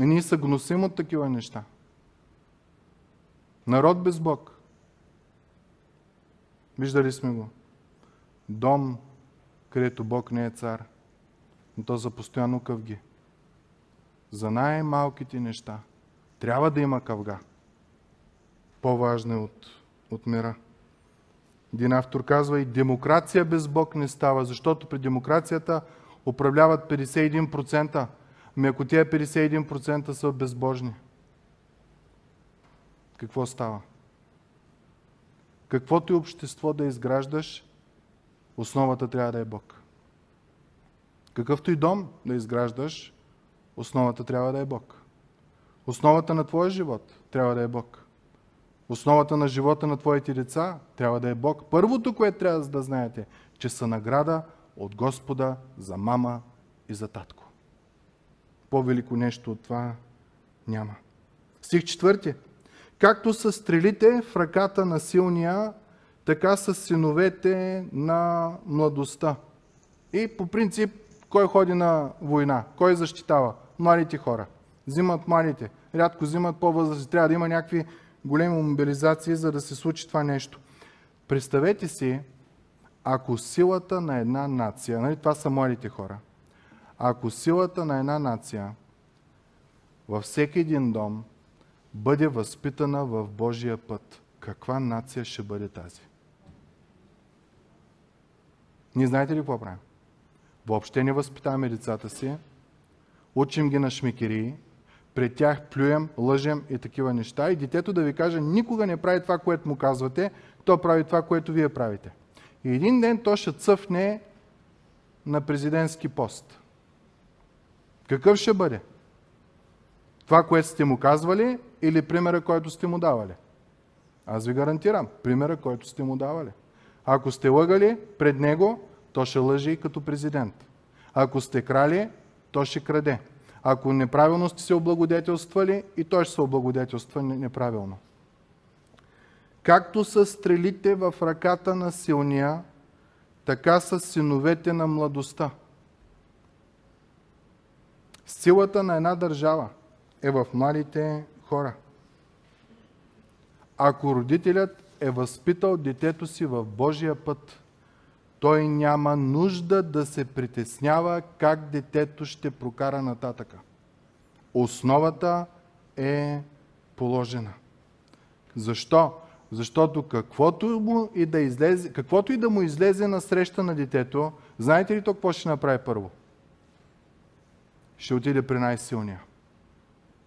И ние са гносим от такива неща. Народ без Бог. Виждали сме го. Дом, където Бог не е цар. Но то за постоянно къвги. За най-малките неща – трябва да има къвга. По-важна е от, от мира. Един автор казва и демокрация без Бог не става, защото при демокрацията управляват 51%. Ами ако тия 51% са безбожни, какво става? Каквото и общество да изграждаш, основата трябва да е Бог. Какъвто и дом да изграждаш, основата трябва да е Бог. Основата на твоя живот трябва да е Бог. Основата на живота на твоите деца трябва да е Бог. Първото, което трябва да знаете, че са награда от Господа за мама и за татко. По-велико нещо от това няма. Стих четвърти. Както са стрелите в ръката на силния, така са синовете на младостта. И по принцип, кой ходи на война? Кой защитава? Младите хора взимат малите, рядко взимат по-възрастни. Трябва да има някакви големи мобилизации, за да се случи това нещо. Представете си, ако силата на една нация, нали, това са младите хора, ако силата на една нация във всеки един дом бъде възпитана в Божия път, каква нация ще бъде тази? Ние знаете ли какво правим? Въобще не възпитаваме децата си, учим ги на шмикерии, пред тях плюем, лъжем и такива неща. И детето да ви каже, никога не прави това, което му казвате, то прави това, което вие правите. И един ден то ще цъфне на президентски пост. Какъв ще бъде? Това, което сте му казвали или примера, който сте му давали? Аз ви гарантирам, примера, който сте му давали. Ако сте лъгали пред него, то ще лъжи и като президент. Ако сте крали, то ще краде. Ако неправилно сте се облагодетелствали, и той ще се облагодетелства неправилно. Както са стрелите в ръката на силния, така са синовете на младостта. Силата на една държава е в младите хора. Ако родителят е възпитал детето си в Божия път, той няма нужда да се притеснява как детето ще прокара нататъка. Основата е положена. Защо? Защото каквото, му и да излезе, каквото и да му излезе на среща на детето, знаете ли то какво ще направи първо? Ще отиде при най-силния.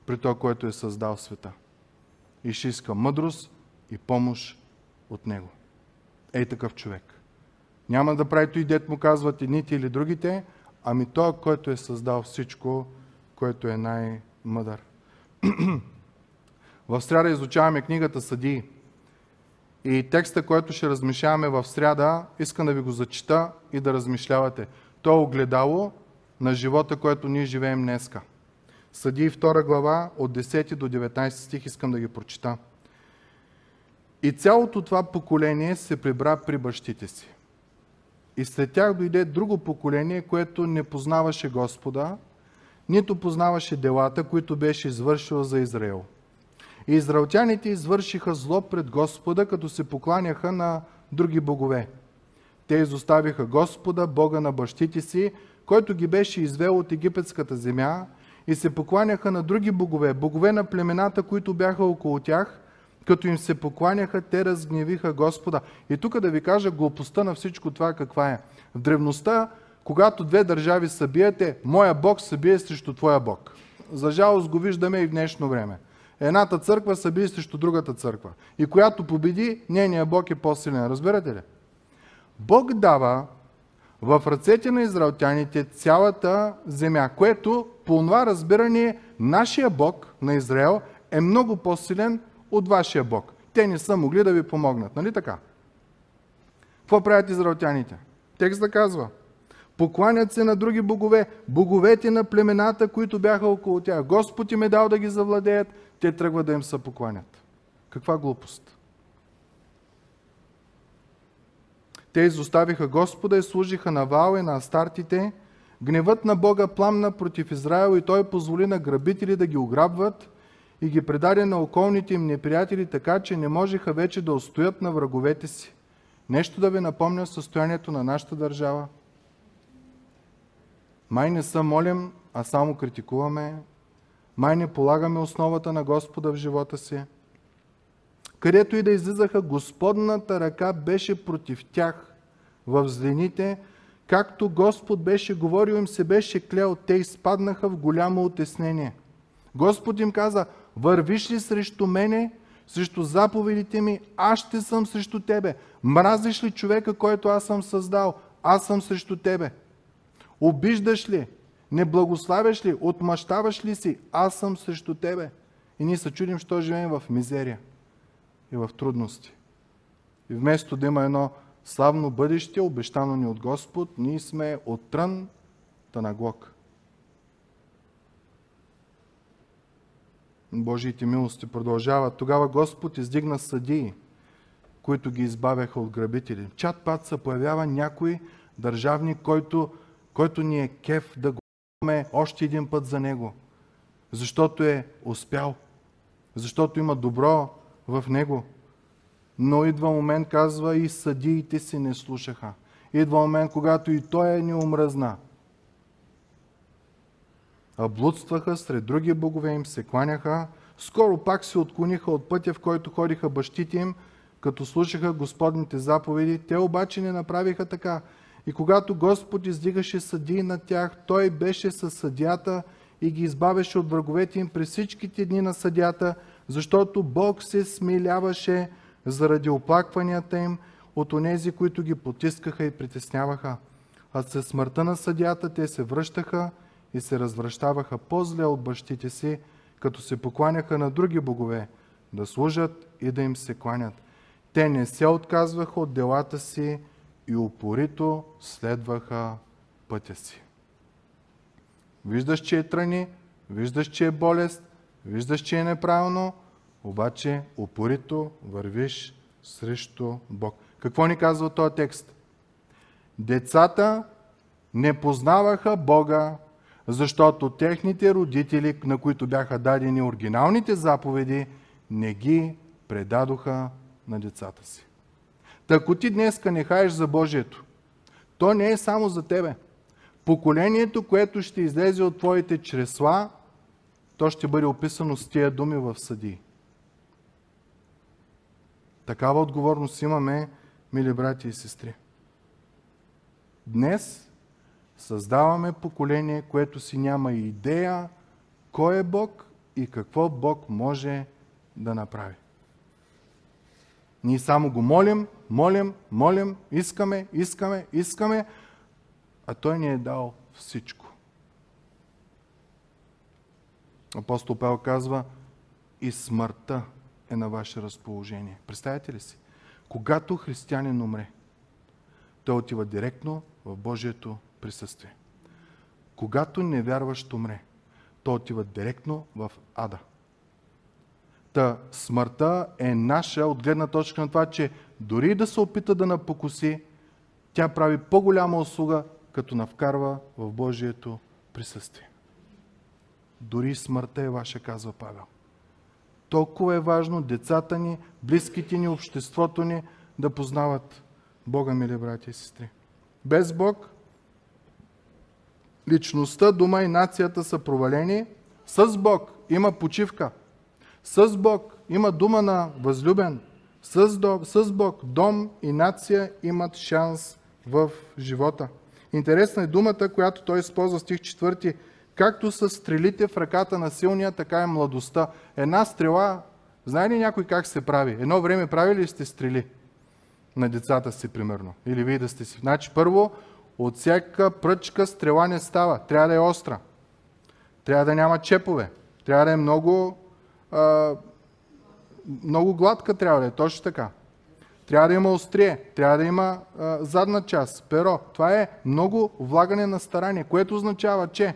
При то, който е създал света. И ще иска мъдрост и помощ от него. Ей такъв човек. Няма да прави той дет му казват едните или другите, ами той, който е създал всичко, който е най-мъдър. в сряда изучаваме книгата Съдии. И текста, който ще размишляваме в сряда, искам да ви го зачита и да размишлявате. То е огледало на живота, който ние живеем днеска. Съдии 2 глава от 10 до 19 стих искам да ги прочита. И цялото това поколение се прибра при бащите си. И след тях дойде друго поколение, което не познаваше Господа, нито познаваше делата, които беше извършил за Израел. И израелтяните извършиха зло пред Господа, като се покланяха на други богове. Те изоставиха Господа, Бога на бащите си, който ги беше извел от египетската земя, и се покланяха на други богове, богове на племената, които бяха около тях, като им се покланяха, те разгневиха Господа. И тук да ви кажа глупостта на всичко това каква е. В древността, когато две държави се биете, моя Бог се бие срещу твоя Бог. За жалост го виждаме и в днешно време. Едната църква се бие срещу другата църква. И която победи, нейният Бог е по-силен. Разбирате ли? Бог дава в ръцете на израелтяните цялата земя, което по това разбиране нашия Бог на Израел е много по-силен от вашия Бог. Те не са могли да ви помогнат. Нали така? Какво правят израелтяните? Текст да казва. Покланят се на други богове, боговете на племената, които бяха около тях. Господ им е дал да ги завладеят, те тръгват да им се покланят. Каква глупост! Те изоставиха Господа и служиха на Вал и на Астартите. Гневът на Бога пламна против Израел и той позволи на грабители да ги ограбват и ги предаде на околните им неприятели, така че не можеха вече да устоят на враговете си. Нещо да ви напомня състоянието на нашата държава. Май не са молим, а само критикуваме. Май не полагаме основата на Господа в живота си. Където и да излизаха, Господната ръка беше против тях в злените, както Господ беше говорил им се беше клел, те изпаднаха в голямо отеснение. Господ им каза, вървиш ли срещу мене, срещу заповедите ми, аз ще съм срещу тебе. Мразиш ли човека, който аз съм създал, аз съм срещу тебе. Обиждаш ли, не благославяш ли, отмъщаваш ли си, аз съм срещу тебе. И ние се чудим, що живеем в мизерия и в трудности. И вместо да има едно славно бъдеще, обещано ни от Господ, ние сме от трън та на Божиите милости продължават. Тогава Господ издигна съдии, които ги избавяха от грабители. Чат пат се появява някой държавник, който, който ни е кеф да го още един път за него. Защото е успял. Защото има добро в него. Но идва момент, казва, и съдиите си не слушаха. Идва момент, когато и той е ни омръзна а блудстваха, сред други богове им се кланяха, скоро пак се отклониха от пътя, в който ходиха бащите им, като слушаха Господните заповеди. Те обаче не направиха така. И когато Господ издигаше съдии на тях, Той беше със съдята и ги избавеше от враговете им през всичките дни на съдята, защото Бог се смиляваше заради оплакванията им от онези, които ги потискаха и притесняваха. А със смъртта на съдята те се връщаха и се развръщаваха по-зле от бащите си, като се покланяха на други богове, да служат и да им се кланят. Те не се отказваха от делата си и упорито следваха пътя си. Виждаш, че е тръни, виждаш, че е болест, виждаш, че е неправилно, обаче упорито вървиш срещу Бог. Какво ни казва този текст? Децата не познаваха Бога защото техните родители, на които бяха дадени оригиналните заповеди, не ги предадоха на децата си. Ако ти днеска не хаеш за Божието, то не е само за тебе. Поколението, което ще излезе от твоите чресла, то ще бъде описано с тия думи в съди. Такава отговорност имаме, мили брати и сестри. Днес създаваме поколение, което си няма идея кой е Бог и какво Бог може да направи. Ние само го молим, молим, молим, искаме, искаме, искаме, а Той ни е дал всичко. Апостол Павел казва, и смъртта е на ваше разположение. Представете ли си? Когато християнин умре, той отива директно в Божието присъствие. Когато невярващ умре, той отива директно в ада. Та смъртта е наша от гледна точка на това, че дори да се опита да напокуси, тя прави по-голяма услуга, като навкарва в Божието присъствие. Дори смъртта е ваша, казва Павел. Толкова е важно децата ни, близките ни, обществото ни да познават Бога, мили брати и сестри. Без Бог личността, дума и нацията са провалени. С Бог има почивка. С Бог има дума на възлюбен. С, дом, с Бог дом и нация имат шанс в живота. Интересна е думата, която той използва стих 4. Както са стрелите в ръката на силния, така е младостта. Една стрела, знае ли някой как се прави? Едно време правили ли сте стрели на децата си, примерно? Или вие да сте си? Значи, първо, от всяка пръчка стрела не става. Трябва да е остра. Трябва да няма чепове. Трябва да е много, а, много гладка трябва да е. Точно така. Трябва да има острие, трябва да има а, задна част, перо. Това е много влагане на старание, което означава, че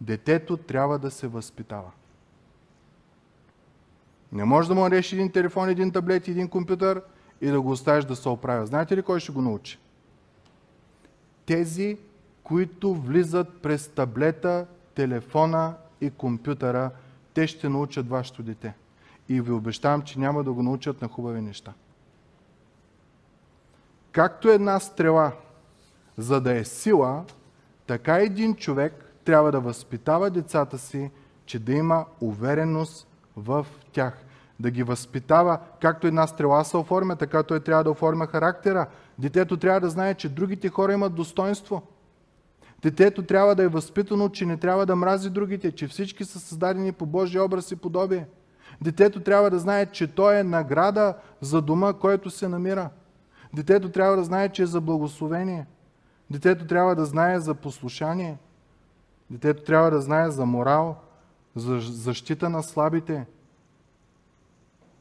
детето трябва да се възпитава. Не може да му реши един телефон, един таблет, един компютър и да го оставиш да се оправя. Знаете ли кой ще го научи? Тези, които влизат през таблета, телефона и компютъра, те ще научат вашето дете. И ви обещавам, че няма да го научат на хубави неща. Както една стрела, за да е сила, така един човек трябва да възпитава децата си, че да има увереност в тях. Да ги възпитава, както една стрела се оформя, така той трябва да оформя характера. Детето трябва да знае, че другите хора имат достоинство. Детето трябва да е възпитано, че не трябва да мрази другите, че всички са създадени по Божия образ и подобие. Детето трябва да знае, че той е награда за дома, който се намира. Детето трябва да знае, че е за благословение. Детето трябва да знае за послушание. Детето трябва да знае за морал, за защита на слабите,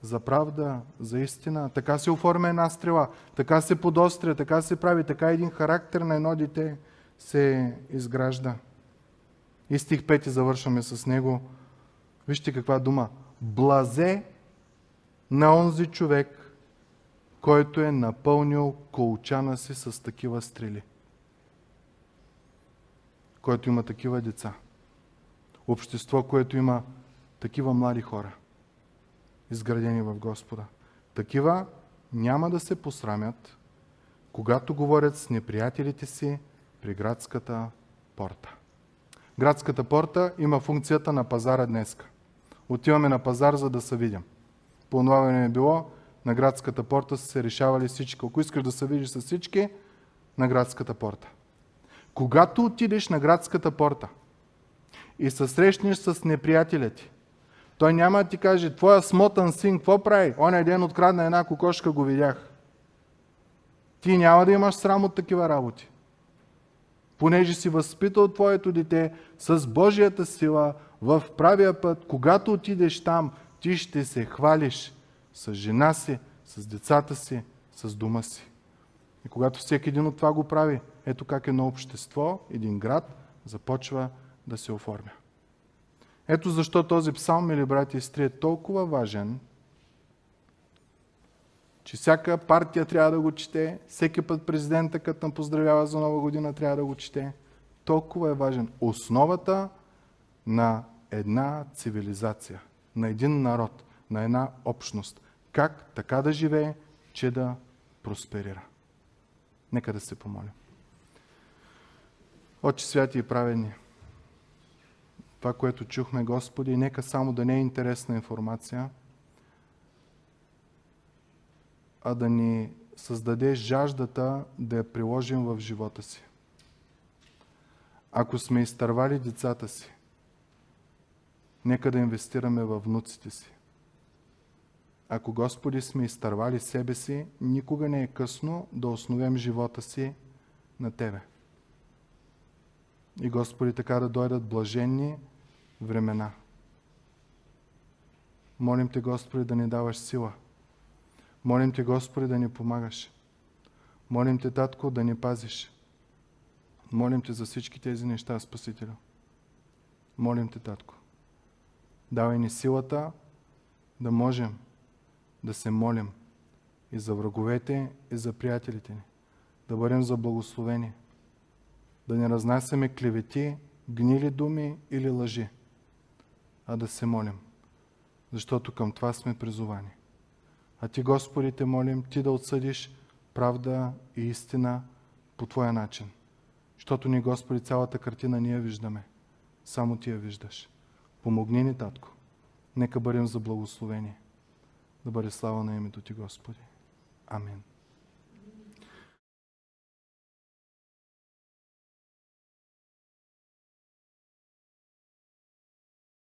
за правда, за истина. Така се оформя една стрела, така се подостря, така се прави, така един характер на едно дете се изгражда. И стих 5 завършваме с него. Вижте каква дума. Блазе на онзи човек, който е напълнил колчана си с такива стрели. Който има такива деца. Общество, което има такива млади хора, изградени в Господа. Такива няма да се посрамят, когато говорят с неприятелите си при градската порта. Градската порта има функцията на пазара днеска. Отиваме на пазар, за да се видим. По това време е било, на градската порта са се решавали всички. Ако искаш да се видиш с всички, на градската порта. Когато отидеш на градската порта и се срещнеш с неприятеля ти, той няма да ти каже, твоя смотан син, какво прави? Оня ден открадна една кокошка, го видях. Ти няма да имаш срам от такива работи. Понеже си възпитал твоето дете с Божията сила в правия път, когато отидеш там, ти ще се хвалиш с жена си, с децата си, с дома си. И когато всеки един от това го прави, ето как едно общество, един град започва да се оформя. Ето защо този псалм, мили брати и сестри, е толкова важен, че всяка партия трябва да го чете, всеки път президента, като поздравява за нова година, трябва да го чете. толкова е важен. Основата на една цивилизация, на един народ, на една общност. Как така да живее, че да просперира. Нека да се помолим. Отче святи и праведни, това, което чухме, Господи, нека само да не е интересна информация, а да ни създаде жаждата да я приложим в живота си. Ако сме изтървали децата си, нека да инвестираме във внуците си. Ако Господи сме изтървали себе си, никога не е късно да основем живота си на Тебе. И Господи, така да дойдат блаженни времена. Молим Те, Господи, да ни даваш сила. Молим Те, Господи, да ни помагаш. Молим Те, Татко, да ни пазиш. Молим Те за всички тези неща, Спасителю. Молим Те, Татко. Давай ни силата да можем да се молим и за враговете, и за приятелите ни. Да бъдем за благословени. Да не разнасяме клевети, гнили думи или лъжи, а да се молим. Защото към това сме призовани. А Ти, Господи, те молим, Ти да отсъдиш правда и истина по Твоя начин. Защото ни, Господи, цялата картина ние виждаме. Само Ти я виждаш. Помогни ни, Татко. Нека бъдем за благословение. Да бъде слава на името Ти, Господи. Амин.